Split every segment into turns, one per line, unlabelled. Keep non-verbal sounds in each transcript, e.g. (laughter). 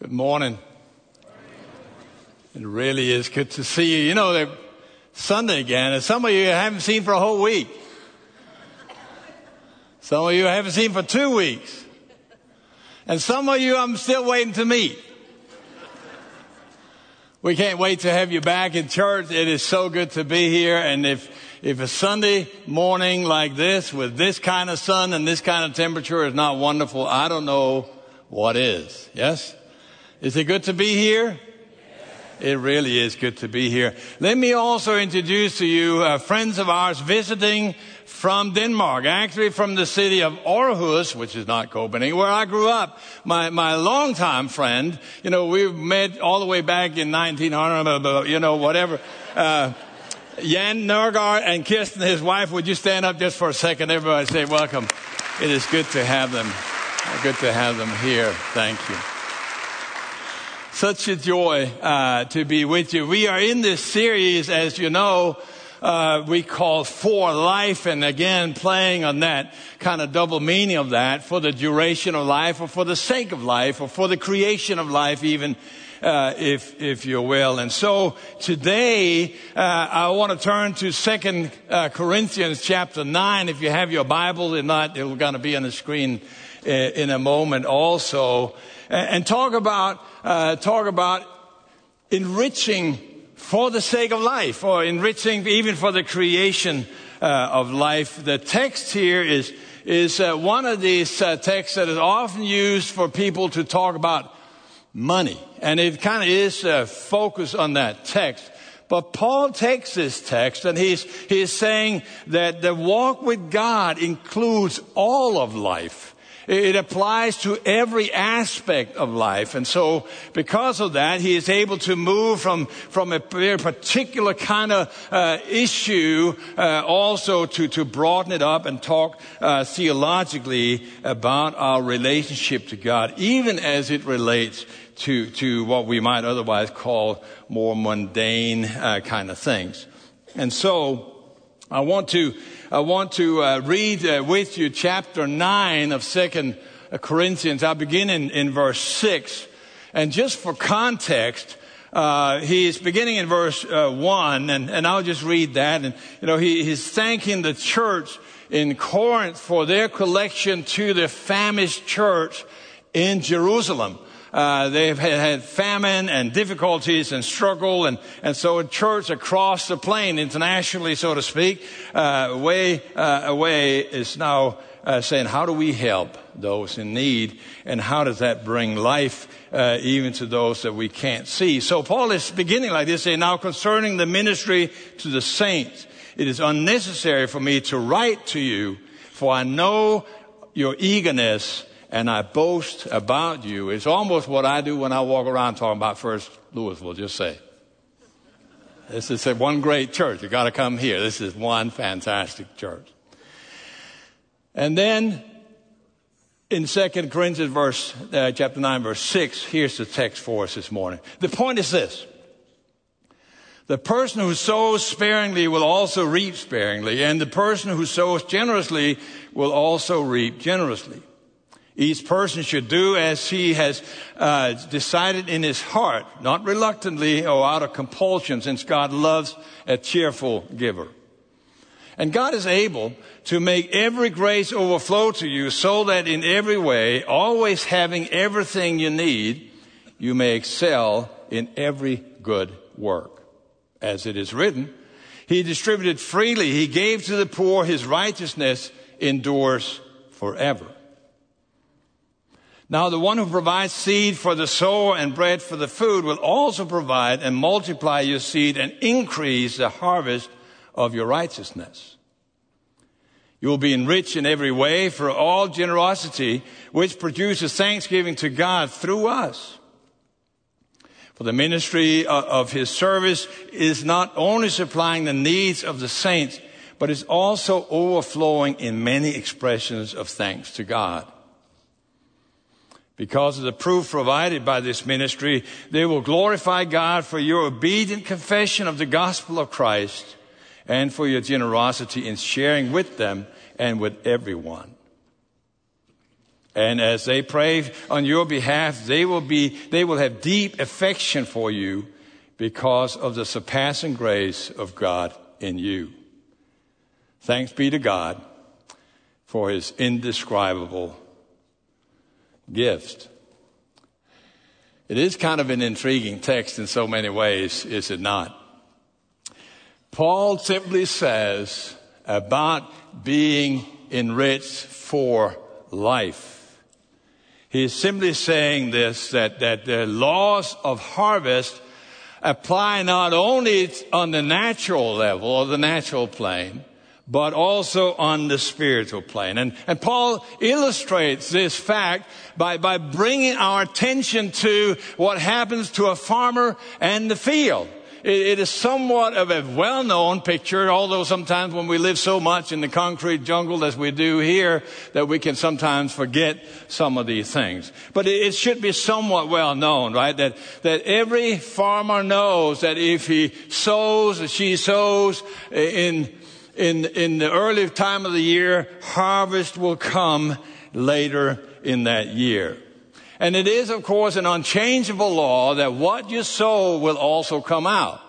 Good morning. It really is good to see you. You know, Sunday again, and some of you haven't seen for a whole week. Some of you haven't seen for two weeks. And some of you I'm still waiting to meet. We can't wait to have you back in church. It is so good to be here. And if, if a Sunday morning like this with this kind of sun and this kind of temperature is not wonderful, I don't know what is. Yes? Is it good to be here? It really is good to be here. Let me also introduce to you uh, friends of ours visiting from Denmark, actually from the city of Aarhus, which is not Copenhagen, where I grew up. My, my longtime friend, you know, we met all the way back in 1900, you know, whatever. Uh, Jan Nørgaard and Kirsten, his wife, would you stand up just for a second? Everybody say welcome. It is good to have them. Good to have them here. Thank you. Such a joy uh, to be with you. We are in this series, as you know, uh, we call For Life, and again, playing on that kind of double meaning of that for the duration of life, or for the sake of life, or for the creation of life, even. Uh, if if you will. And so today uh, I want to turn to Second uh, Corinthians chapter nine. If you have your Bible, if not, it's going to be on the screen uh, in a moment also, and talk about uh, talk about enriching for the sake of life, or enriching even for the creation uh, of life. The text here is is uh, one of these uh, texts that is often used for people to talk about money, and it kind of is uh, focused on that text. But Paul takes this text and he's, he's saying that the walk with God includes all of life. It applies to every aspect of life. And so because of that, he is able to move from, from a very particular kind of uh, issue uh, also to, to broaden it up and talk uh, theologically about our relationship to God, even as it relates to, to what we might otherwise call more mundane uh, kind of things. And so I want to I want to uh, read uh, with you chapter 9 of Second Corinthians. I begin in, in verse 6. And just for context, uh, he's beginning in verse uh, 1, and, and I'll just read that. And, you know, he, he's thanking the church in Corinth for their collection to the famished church in Jerusalem. Uh, they've had famine and difficulties and struggle, and, and so a church across the plain, internationally, so to speak, uh, way uh, away is now uh, saying, how do we help those in need, and how does that bring life uh, even to those that we can't see? So Paul is beginning like this, saying, now concerning the ministry to the saints, it is unnecessary for me to write to you, for I know your eagerness and I boast about you. It's almost what I do when I walk around talking about First Louisville, just say. This is one great church. You got to come here. This is one fantastic church. And then in 2 Corinthians verse, uh, chapter 9 verse 6, here's the text for us this morning. The point is this. The person who sows sparingly will also reap sparingly, and the person who sows generously will also reap generously. Each person should do as he has uh, decided in his heart, not reluctantly or out of compulsion, since God loves a cheerful giver. And God is able to make every grace overflow to you so that in every way, always having everything you need, you may excel in every good work. As it is written, He distributed freely, He gave to the poor, His righteousness endures forever. Now the one who provides seed for the sower and bread for the food will also provide and multiply your seed and increase the harvest of your righteousness. You will be enriched in every way for all generosity, which produces thanksgiving to God through us. For the ministry uh, of his service is not only supplying the needs of the saints, but is also overflowing in many expressions of thanks to God. Because of the proof provided by this ministry, they will glorify God for your obedient confession of the gospel of Christ and for your generosity in sharing with them and with everyone. And as they pray on your behalf, they will be, they will have deep affection for you because of the surpassing grace of God in you. Thanks be to God for his indescribable gift. It is kind of an intriguing text in so many ways, is it not? Paul simply says about being enriched for life. He's simply saying this that, that the laws of harvest apply not only on the natural level or the natural plane, but also on the spiritual plane. And, and Paul illustrates this fact by, by bringing our attention to what happens to a farmer and the field it is somewhat of a well-known picture, although sometimes when we live so much in the concrete jungle as we do here, that we can sometimes forget some of these things. But it should be somewhat well known, right? That, that every farmer knows that if he sows she sows eh, in, in, in the early time of the year, harvest will come later in that year. And it is, of course, an unchangeable law that what you sow will also come out.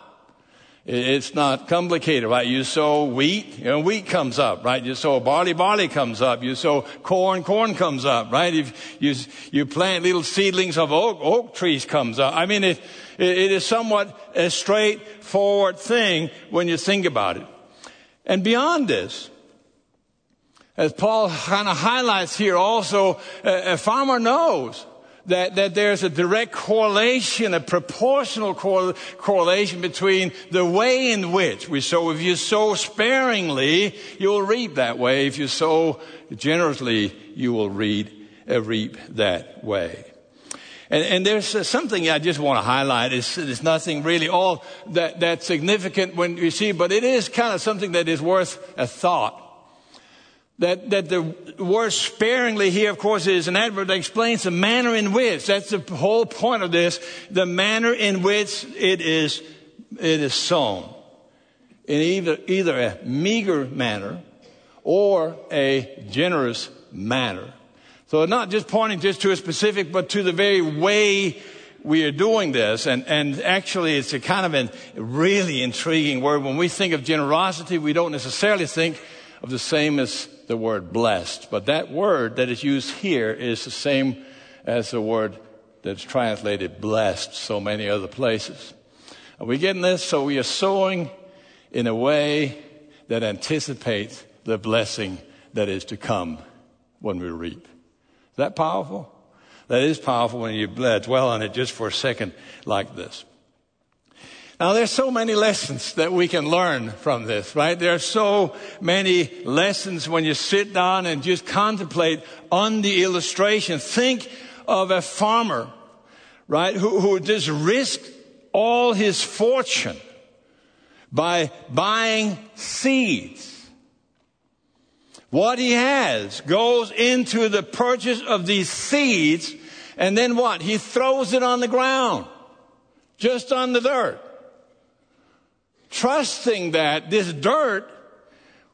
It's not complicated, right? You sow wheat, you know, wheat comes up, right? You sow barley, barley comes up. You sow corn, corn comes up, right? If you, you plant little seedlings of oak, oak trees comes up. I mean, it, it is somewhat a straightforward thing when you think about it. And beyond this, as Paul kind of highlights here also, a farmer knows that, that there's a direct correlation, a proportional cor- correlation between the way in which we sow. If you sow sparingly, you'll reap that way. If you sow generously, you will uh, reap that way. And, and there's something I just want to highlight. It's, it's nothing really all that, that significant when you see, but it is kind of something that is worth a thought that, that the word sparingly here, of course, is an adverb that explains the manner in which, that's the whole point of this, the manner in which it is, it is sown. In either, either a meager manner or a generous manner. So not just pointing just to a specific, but to the very way we are doing this. And, and actually it's a kind of a really intriguing word. When we think of generosity, we don't necessarily think of the same as the word blessed. But that word that is used here is the same as the word that's translated blessed so many other places. Are we getting this? So we are sowing in a way that anticipates the blessing that is to come when we reap. That powerful? That is powerful when you dwell on it just for a second like this. Now there's so many lessons that we can learn from this, right? There are so many lessons when you sit down and just contemplate on the illustration. Think of a farmer, right, who, who just risked all his fortune by buying seeds. What he has goes into the purchase of these seeds, and then what? He throws it on the ground, just on the dirt trusting that this dirt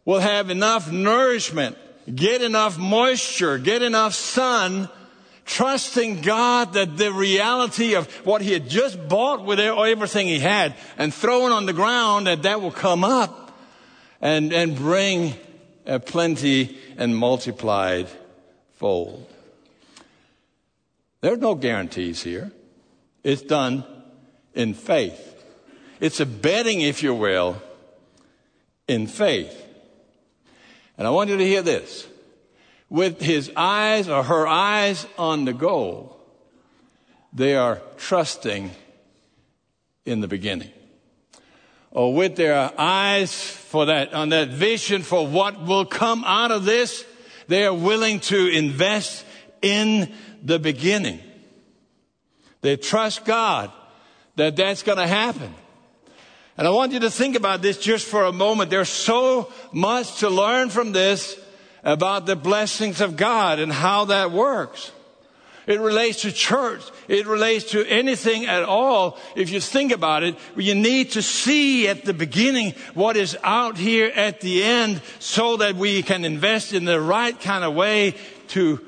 will have enough nourishment, get enough moisture, get enough sun, trusting God that the reality of what he had just bought with everything he had and thrown on the ground, that that will come up and, and bring plenty and multiplied fold. There are no guarantees here. It's done in faith. It's a betting, if you will, in faith. And I want you to hear this. With his eyes or her eyes on the goal, they are trusting in the beginning. Or with their eyes for that, on that vision for what will come out of this, they are willing to invest in the beginning. They trust God that that's going to happen. And I want you to think about this just for a moment. There's so much to learn from this about the blessings of God and how that works. It relates to church. It relates to anything at all. If you think about it, you need to see at the beginning what is out here at the end so that we can invest in the right kind of way to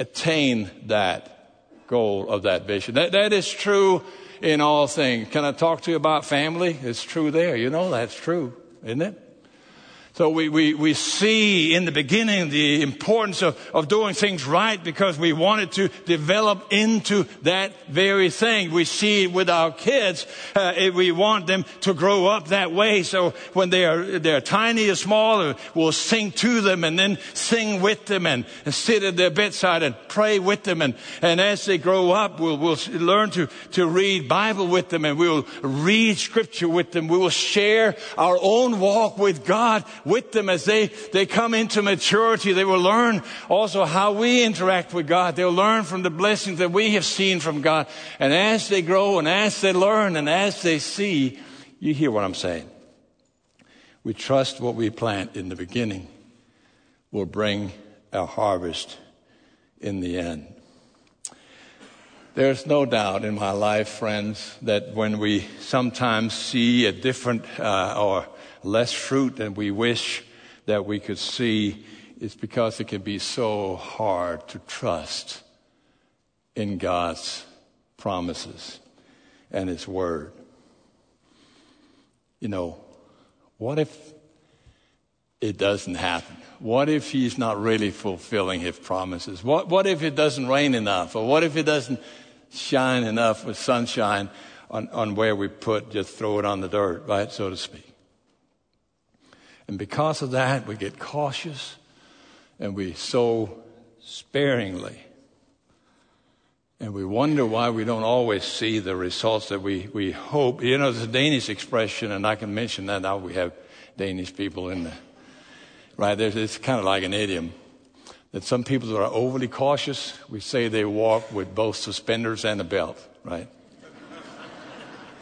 attain that goal of that vision. That, that is true in all things. Can I talk to you about family? It's true there. You know that's true, isn't it? So we, we, we see in the beginning the importance of, of doing things right because we wanted to develop into that very thing. We see it with our kids. Uh, we want them to grow up that way. So when they are, they're tiny or small, we'll sing to them and then sing with them and, and sit at their bedside and pray with them. And, and as they grow up, we'll, we'll learn to, to read Bible with them and we'll read scripture with them. We will share our own walk with God with them as they, they come into maturity. They will learn also how we interact with God. They'll learn from the blessings that we have seen from God. And as they grow and as they learn and as they see, you hear what I'm saying. We trust what we plant in the beginning will bring a harvest in the end. There's no doubt in my life, friends, that when we sometimes see a different uh, or less fruit than we wish that we could see is because it can be so hard to trust in God's promises and His Word. You know, what if it doesn't happen? What if He's not really fulfilling His promises? What, what if it doesn't rain enough? Or what if it doesn't shine enough with sunshine on, on where we put, just throw it on the dirt, right, so to speak? And because of that, we get cautious and we sow sparingly. And we wonder why we don't always see the results that we, we hope. You know, there's a Danish expression, and I can mention that now we have Danish people in the, right? There's, it's kind of like an idiom that some people that are overly cautious, we say they walk with both suspenders and a belt, right?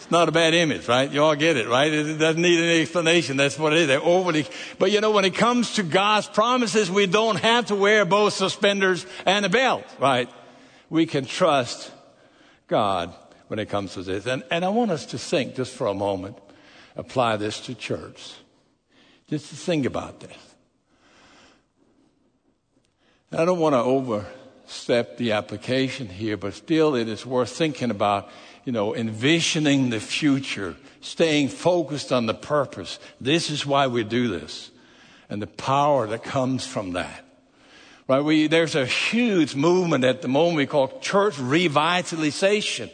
It's not a bad image, right? You all get it, right? It doesn't need any explanation. That's what it is. They're overly, but you know, when it comes to God's promises, we don't have to wear both suspenders and a belt, right? We can trust God when it comes to this. And, and I want us to think just for a moment, apply this to church. Just to think about this. I don't want to overstep the application here, but still it is worth thinking about you know, envisioning the future, staying focused on the purpose. This is why we do this. And the power that comes from that. Right? We, there's a huge movement at the moment we call church revitalization.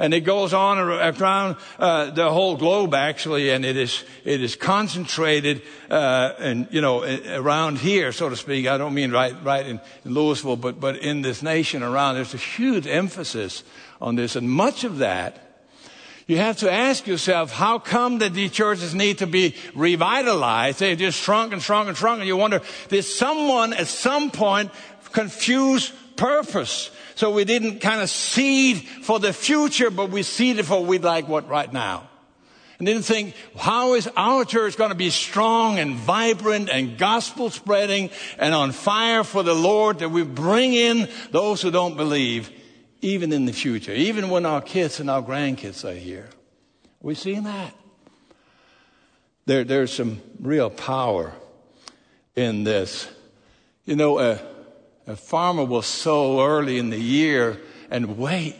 And it goes on around uh, the whole globe, actually, and it is it is concentrated, uh, and you know, around here, so to speak. I don't mean right right in, in Louisville, but but in this nation around. There's a huge emphasis on this. And much of that, you have to ask yourself, how come that these churches need to be revitalized? They just shrunk and shrunk and shrunk. And you wonder, did someone at some point confuse purpose? So we didn't kind of seed for the future, but we seeded for we'd like what right now. And didn't think, how is our church going to be strong and vibrant and gospel spreading and on fire for the Lord that we bring in those who don't believe even in the future, even when our kids and our grandkids are here. We seeing that? There, there's some real power in this. You know, a, a farmer will sow early in the year and wait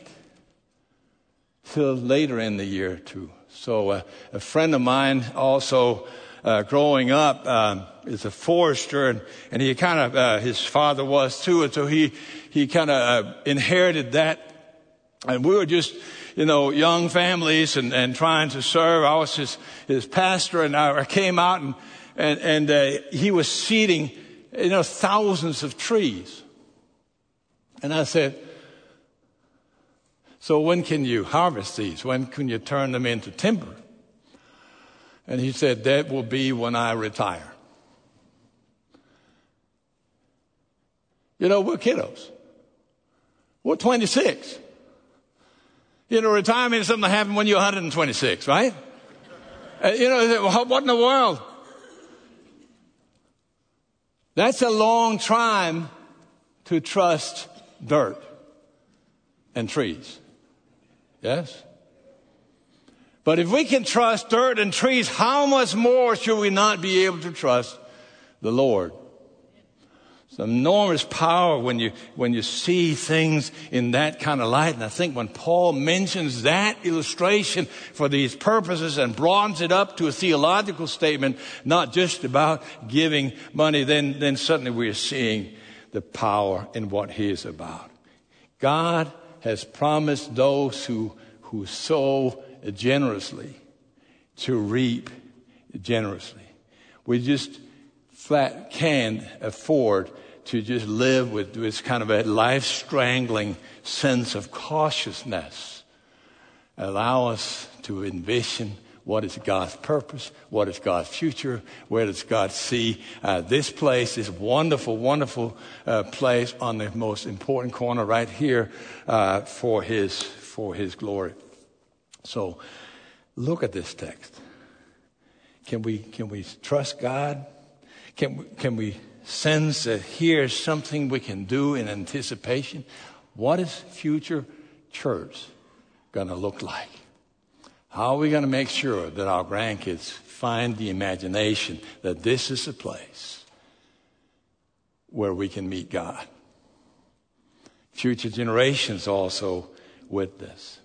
till later in the year to sow. A friend of mine also uh, growing up uh, is a forester, and, and he kind of uh, his father was too, and so he he kind of uh, inherited that. And we were just, you know, young families and, and trying to serve. I was his, his pastor, and I came out and and, and uh, he was seeding, you know, thousands of trees. And I said, so when can you harvest these? When can you turn them into timber? And he said, That will be when I retire. You know, we're kiddos. We're 26. You know, retirement is something that happened when you're 126, right? Uh, you know, what in the world? That's a long time to trust dirt and trees. Yes? But if we can trust dirt and trees, how much more should we not be able to trust the Lord? Some enormous power when you, when you see things in that kind of light. And I think when Paul mentions that illustration for these purposes and broadens it up to a theological statement, not just about giving money, then, then suddenly we are seeing the power in what he is about. God has promised those who, who sow generously to reap generously. We just flat can't afford to just live with this kind of a life strangling sense of cautiousness. Allow us to envision what is God's purpose? What is God's future? Where does God see uh, this place, this wonderful, wonderful uh, place on the most important corner right here uh, for His for His glory? So, look at this text. Can we can we trust God? Can we, can we sense that here's something we can do in anticipation? What is future church going to look like? How are we going to make sure that our grandkids find the imagination that this is a place where we can meet God? Future generations also with this.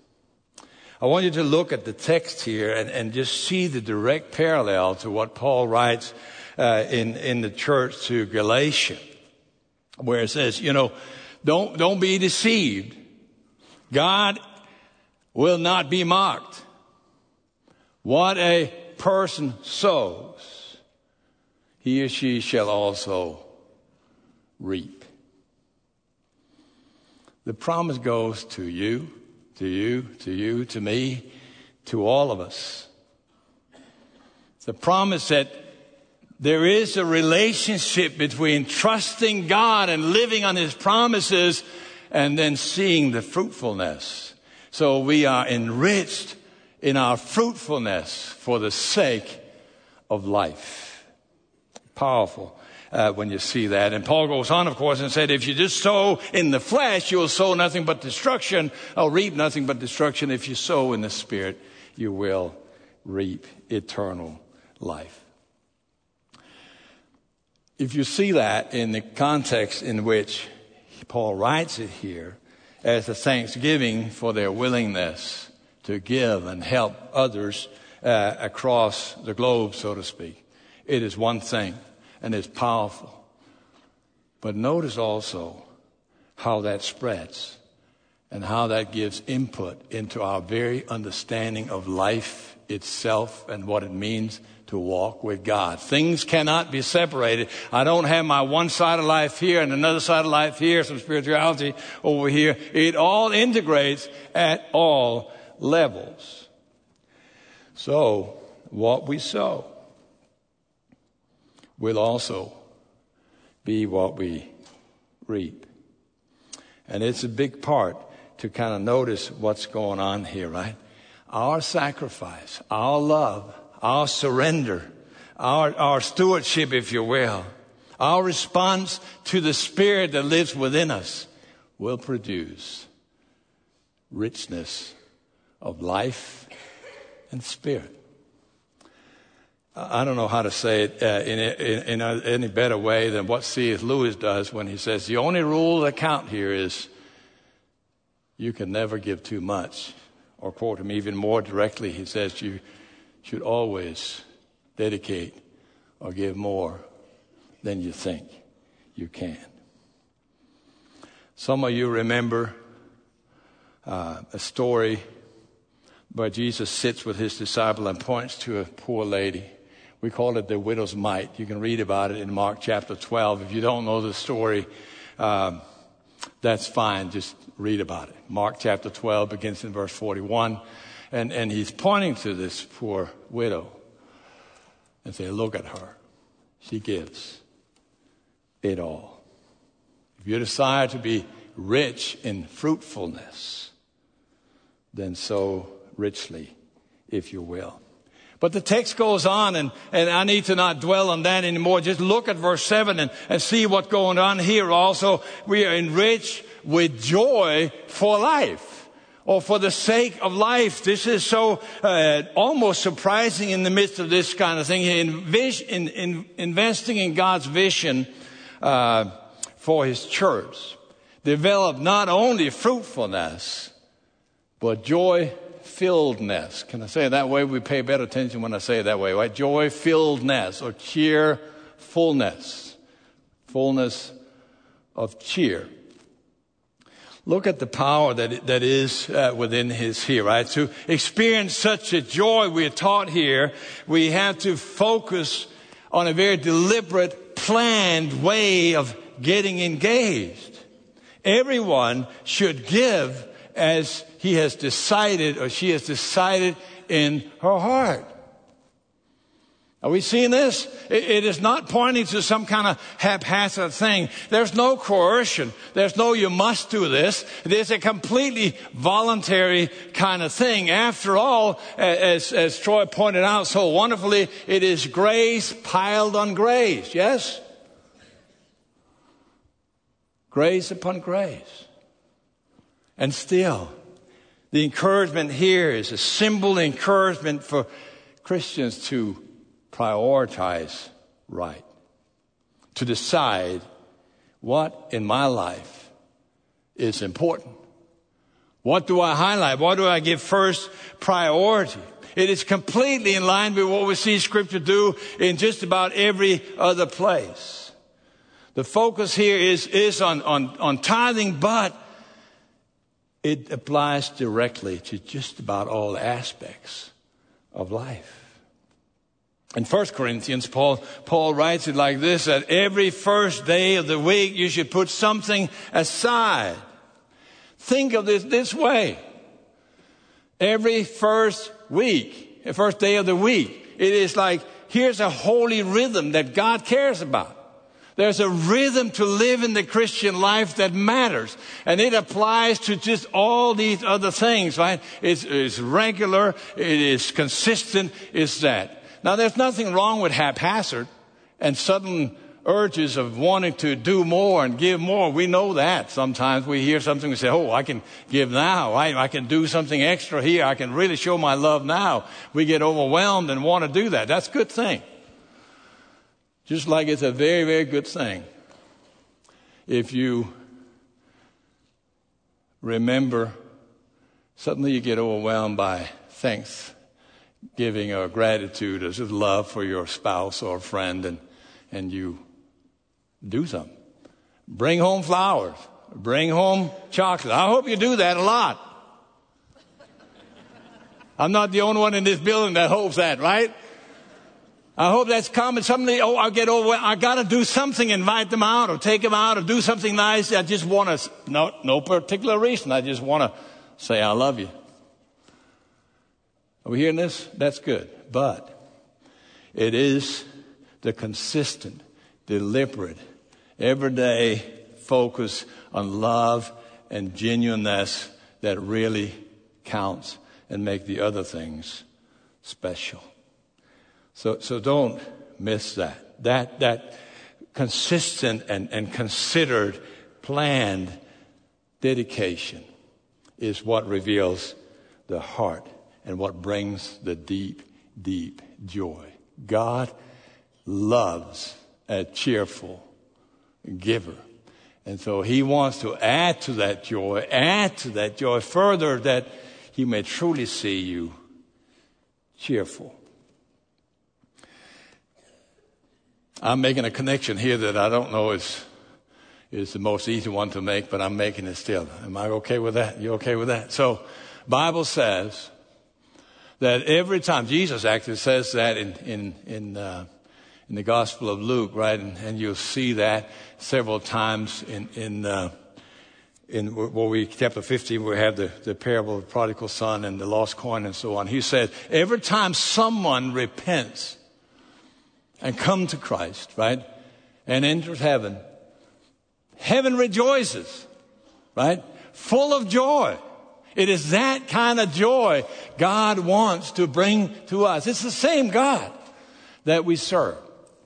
I want you to look at the text here and, and just see the direct parallel to what Paul writes uh, in, in the church to Galatia, where it says, you know, don't, don't be deceived. God will not be mocked. What a person sows, he or she shall also reap. The promise goes to you, to you, to you, to me, to all of us. The promise that there is a relationship between trusting God and living on His promises and then seeing the fruitfulness. So we are enriched in our fruitfulness for the sake of life. Powerful. Uh, when you see that. And Paul goes on, of course, and said, if you just sow in the flesh, you'll sow nothing but destruction, I'll reap nothing but destruction. If you sow in the spirit, you will reap eternal life. If you see that in the context in which Paul writes it here as a thanksgiving for their willingness to give and help others uh, across the globe, so to speak. It is one thing and it's powerful. But notice also how that spreads and how that gives input into our very understanding of life itself and what it means to walk with God. Things cannot be separated. I don't have my one side of life here and another side of life here, some spirituality over here. It all integrates at all levels. So, what we sow will also be what we reap. And it's a big part to kind of notice what's going on here, right? Our sacrifice, our love, our surrender, our, our stewardship, if you will, our response to the Spirit that lives within us will produce richness of life and spirit. I don't know how to say it uh, in, in, in a, any better way than what C.S. Lewis does when he says the only rule that count here is you can never give too much. Or quote him even more directly, he says you should always dedicate or give more than you think you can. Some of you remember uh, a story where Jesus sits with his disciple and points to a poor lady. We call it the widow's mite. You can read about it in Mark chapter 12. If you don't know the story, um, that's fine. Just read about it. Mark chapter 12 begins in verse 41. And, and he's pointing to this poor widow and say, Look at her. She gives it all. If you desire to be rich in fruitfulness, then so richly, if you will. But the text goes on, and, and I need to not dwell on that anymore. Just look at verse 7 and, and see what's going on here. Also, we are enriched with joy for life or for the sake of life. This is so uh, almost surprising in the midst of this kind of thing. In, in, in investing in God's vision uh, for his church develop not only fruitfulness, but joy filledness. Can I say it that way? We pay better attention when I say it that way, right? Joy filledness or cheerfulness. Fullness of cheer. Look at the power that, that is uh, within his here, right? To experience such a joy we are taught here, we have to focus on a very deliberate, planned way of getting engaged. Everyone should give as he has decided or she has decided in her heart. Are we seeing this? It is not pointing to some kind of haphazard thing. There's no coercion. There's no you must do this. It is a completely voluntary kind of thing. After all, as, as Troy pointed out so wonderfully, it is grace piled on grace. Yes? Grace upon grace. And still, the encouragement here is a simple encouragement for Christians to prioritize right, to decide what in my life is important. What do I highlight? What do I give first priority? It is completely in line with what we see scripture do in just about every other place. The focus here is, is on, on, on tithing, but it applies directly to just about all aspects of life. In 1 Corinthians, Paul, Paul writes it like this, that every first day of the week you should put something aside. Think of this this way. Every first week, the first day of the week, it is like, here's a holy rhythm that God cares about. There's a rhythm to live in the Christian life that matters. And it applies to just all these other things, right? It's, it's regular. It is consistent. It's that. Now, there's nothing wrong with haphazard and sudden urges of wanting to do more and give more. We know that. Sometimes we hear something and say, Oh, I can give now. I, I, can do something extra here. I can really show my love now. We get overwhelmed and want to do that. That's a good thing. Just like it's a very, very good thing if you remember suddenly you get overwhelmed by thanks giving or gratitude or love for your spouse or friend and, and you do something. Bring home flowers. Bring home chocolate. I hope you do that a lot. I'm not the only one in this building that hopes that, right? I hope that's common. Suddenly, oh, I get over. I got to do something, invite them out, or take them out, or do something nice. I just want to. No, no particular reason. I just want to say I love you. Are we hearing this? That's good. But it is the consistent, deliberate, everyday focus on love and genuineness that really counts and make the other things special. So, so don't miss that. That, that consistent and, and considered, planned dedication is what reveals the heart and what brings the deep, deep joy. God loves a cheerful giver. And so he wants to add to that joy, add to that joy further that he may truly see you cheerful. I'm making a connection here that I don't know is, is the most easy one to make, but I'm making it still. Am I okay with that? You okay with that? So, Bible says that every time Jesus actually says that in in in, uh, in the Gospel of Luke, right? And, and, you'll see that several times in in uh, in where we chapter 15 we have the, the parable of the prodigal son and the lost coin and so on. He said every time someone repents and come to Christ, right, and enters heaven, heaven rejoices, right, full of joy. It is that kind of joy God wants to bring to us. It's the same God that we serve.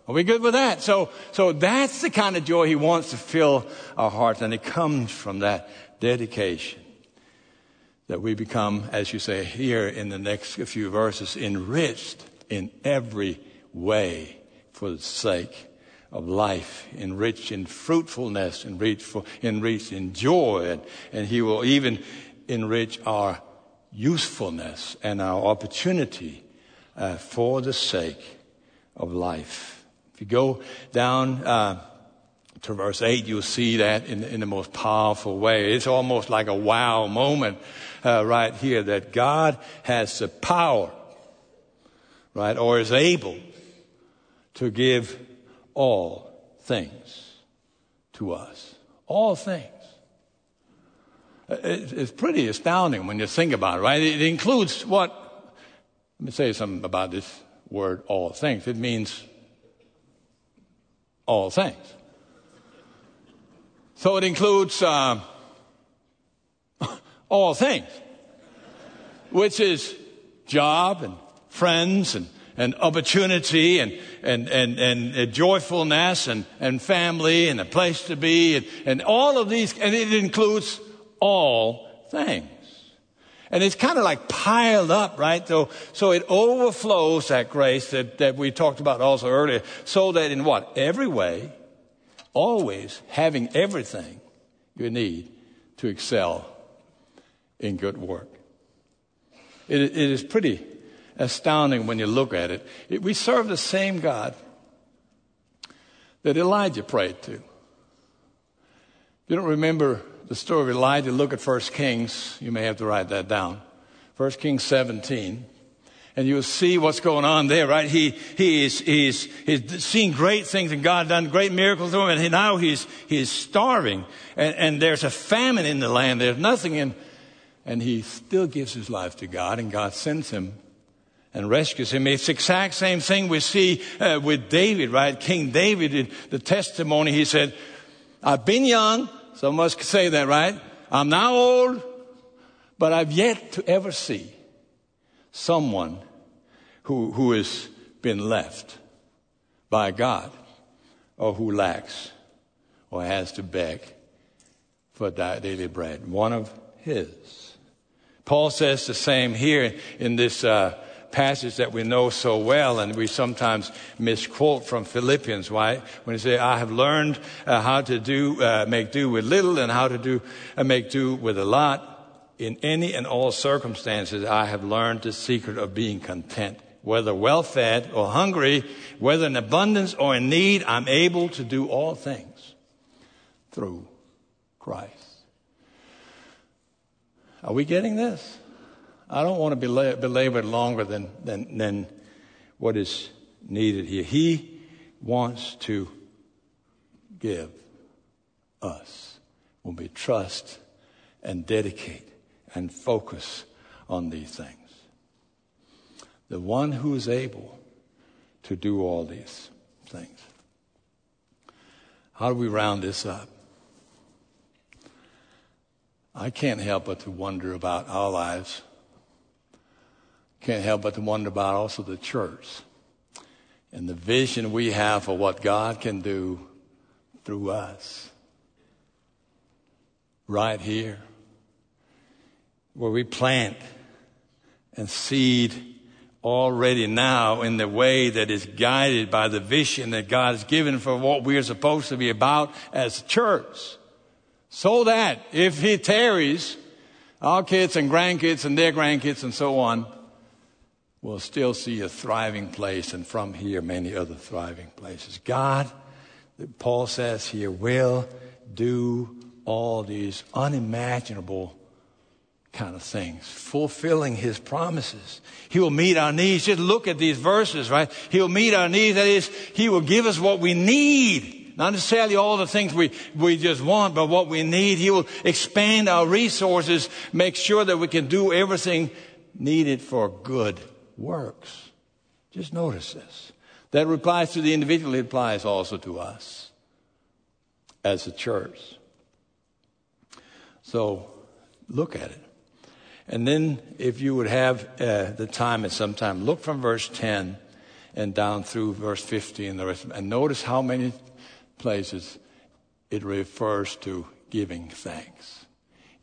Are we good with that? So, so that's the kind of joy He wants to fill our hearts, and it comes from that dedication that we become, as you say here in the next few verses, enriched in every way for the sake of life, enriched in fruitfulness, enriched, enriched in joy, and, and He will even enrich our usefulness and our opportunity uh, for the sake of life. If you go down uh, to verse 8, you'll see that in, in the most powerful way. It's almost like a wow moment uh, right here that God has the power, right, or is able to give all things to us. All things. It's pretty astounding when you think about it, right? It includes what? Let me say something about this word, all things. It means all things. So it includes uh, (laughs) all things, which is job and friends and and opportunity and, and, and, and joyfulness and, and family and a place to be and, and all of these, and it includes all things. And it's kind of like piled up, right? So, so it overflows that grace that, that we talked about also earlier, so that in what? Every way, always having everything you need to excel in good work. It, it is pretty astounding when you look at it. it. We serve the same God that Elijah prayed to. you don't remember the story of Elijah, look at 1 Kings. You may have to write that down. 1 Kings 17. And you'll see what's going on there, right? He, he is, he's, he's seen great things and God done great miracles to him. And now he's, he's starving. And, and there's a famine in the land. There's nothing in, and he still gives his life to God and God sends him and rescues him. It's the exact same thing we see uh, with David, right? King David, the testimony, he said, I've been young. Some of us say that, right? I'm now old, but I've yet to ever see someone who, who has been left by God or who lacks or has to beg for daily bread. One of his. Paul says the same here in this uh, passage that we know so well and we sometimes misquote from Philippians, right? When he say, I have learned uh, how to do, uh, make do with little and how to do, uh, make do with a lot. In any and all circumstances, I have learned the secret of being content. Whether well fed or hungry, whether in abundance or in need, I'm able to do all things through Christ. Are we getting this? I don't want to belabor it longer than, than, than what is needed here. He wants to give us when we trust and dedicate and focus on these things. The one who is able to do all these things. How do we round this up? I can't help but to wonder about our lives can't help but to wonder about also the church and the vision we have for what God can do through us. Right here, where we plant and seed already now in the way that is guided by the vision that God has given for what we are supposed to be about as a church. So that if He tarries, our kids and grandkids and their grandkids and so on, will still see a thriving place, and from here, many other thriving places. God, Paul says here, will do all these unimaginable kind of things, fulfilling his promises. He will meet our needs. Just look at these verses, right? He will meet our needs. That is, he will give us what we need. Not necessarily all the things we, we just want, but what we need. He will expand our resources, make sure that we can do everything needed for good works. Just notice this. That applies to the individual, it applies also to us as a church. So look at it. And then, if you would have uh, the time at some time, look from verse 10 and down through verse 15 and the rest, and notice how many places it refers to giving thanks.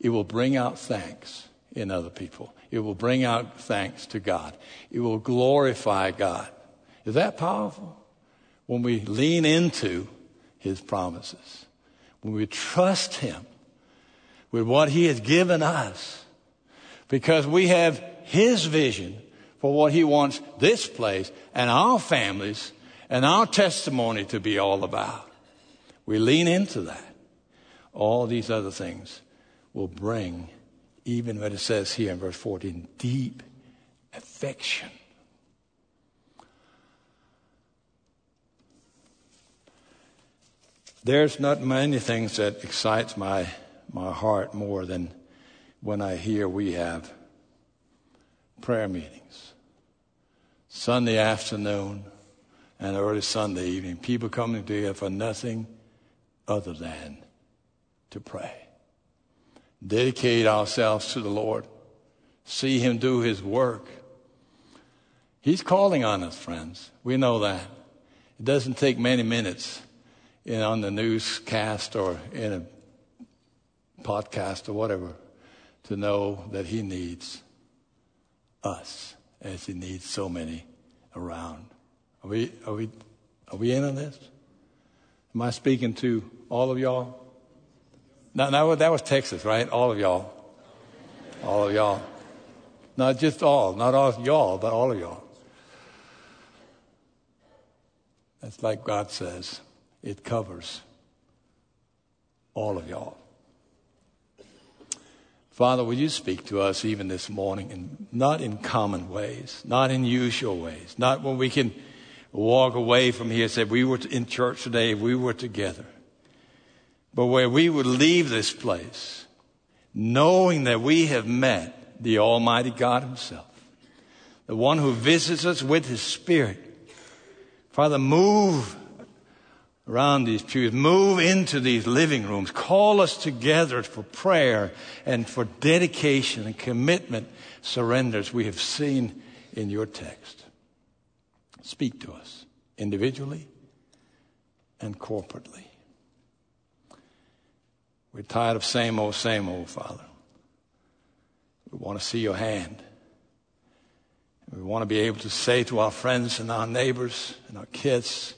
It will bring out thanks in other people. It will bring out thanks to God. It will glorify God. Is that powerful? when we lean into his promises, when we trust him with what he has given us, because we have his vision for what he wants this place and our families and our testimony to be all about. We lean into that. All these other things will bring, even what it says here in verse 14, deep affection. There's not many things that excites my, my heart more than when I hear we have prayer meetings. Sunday afternoon and early Sunday evening, people coming together for nothing other than to pray. Dedicate ourselves to the Lord. See Him do His work. He's calling on us, friends. We know that. It doesn't take many minutes in, on the newscast or in a podcast or whatever to know that He needs us as He needs so many around. Are we, are we, are we in on this? Am I speaking to all of y'all? No, no, that was Texas, right? All of y'all. All of y'all. Not just all, not all of y'all, but all of y'all. That's like God says, it covers all of y'all. Father, will you speak to us even this morning, and not in common ways, not in usual ways, not when we can walk away from here and say, we were in church today, we were together, but where we would leave this place knowing that we have met the Almighty God Himself, the one who visits us with His Spirit. Father, move around these pews. Move into these living rooms. Call us together for prayer and for dedication and commitment surrenders we have seen in your text. Speak to us individually and corporately. We're tired of same old, same old, Father. We want to see your hand. We want to be able to say to our friends and our neighbors and our kids,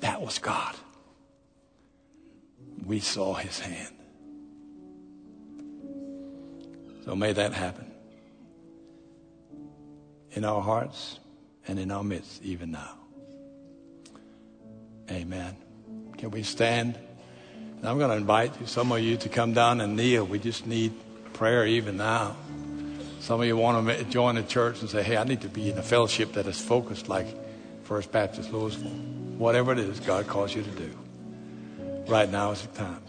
that was God. We saw his hand. So may that happen in our hearts and in our midst, even now. Amen. Can we stand? And I'm going to invite some of you to come down and kneel. We just need prayer even now. Some of you want to join the church and say, hey, I need to be in a fellowship that is focused like First Baptist Louisville. Whatever it is God calls you to do. Right now is the time.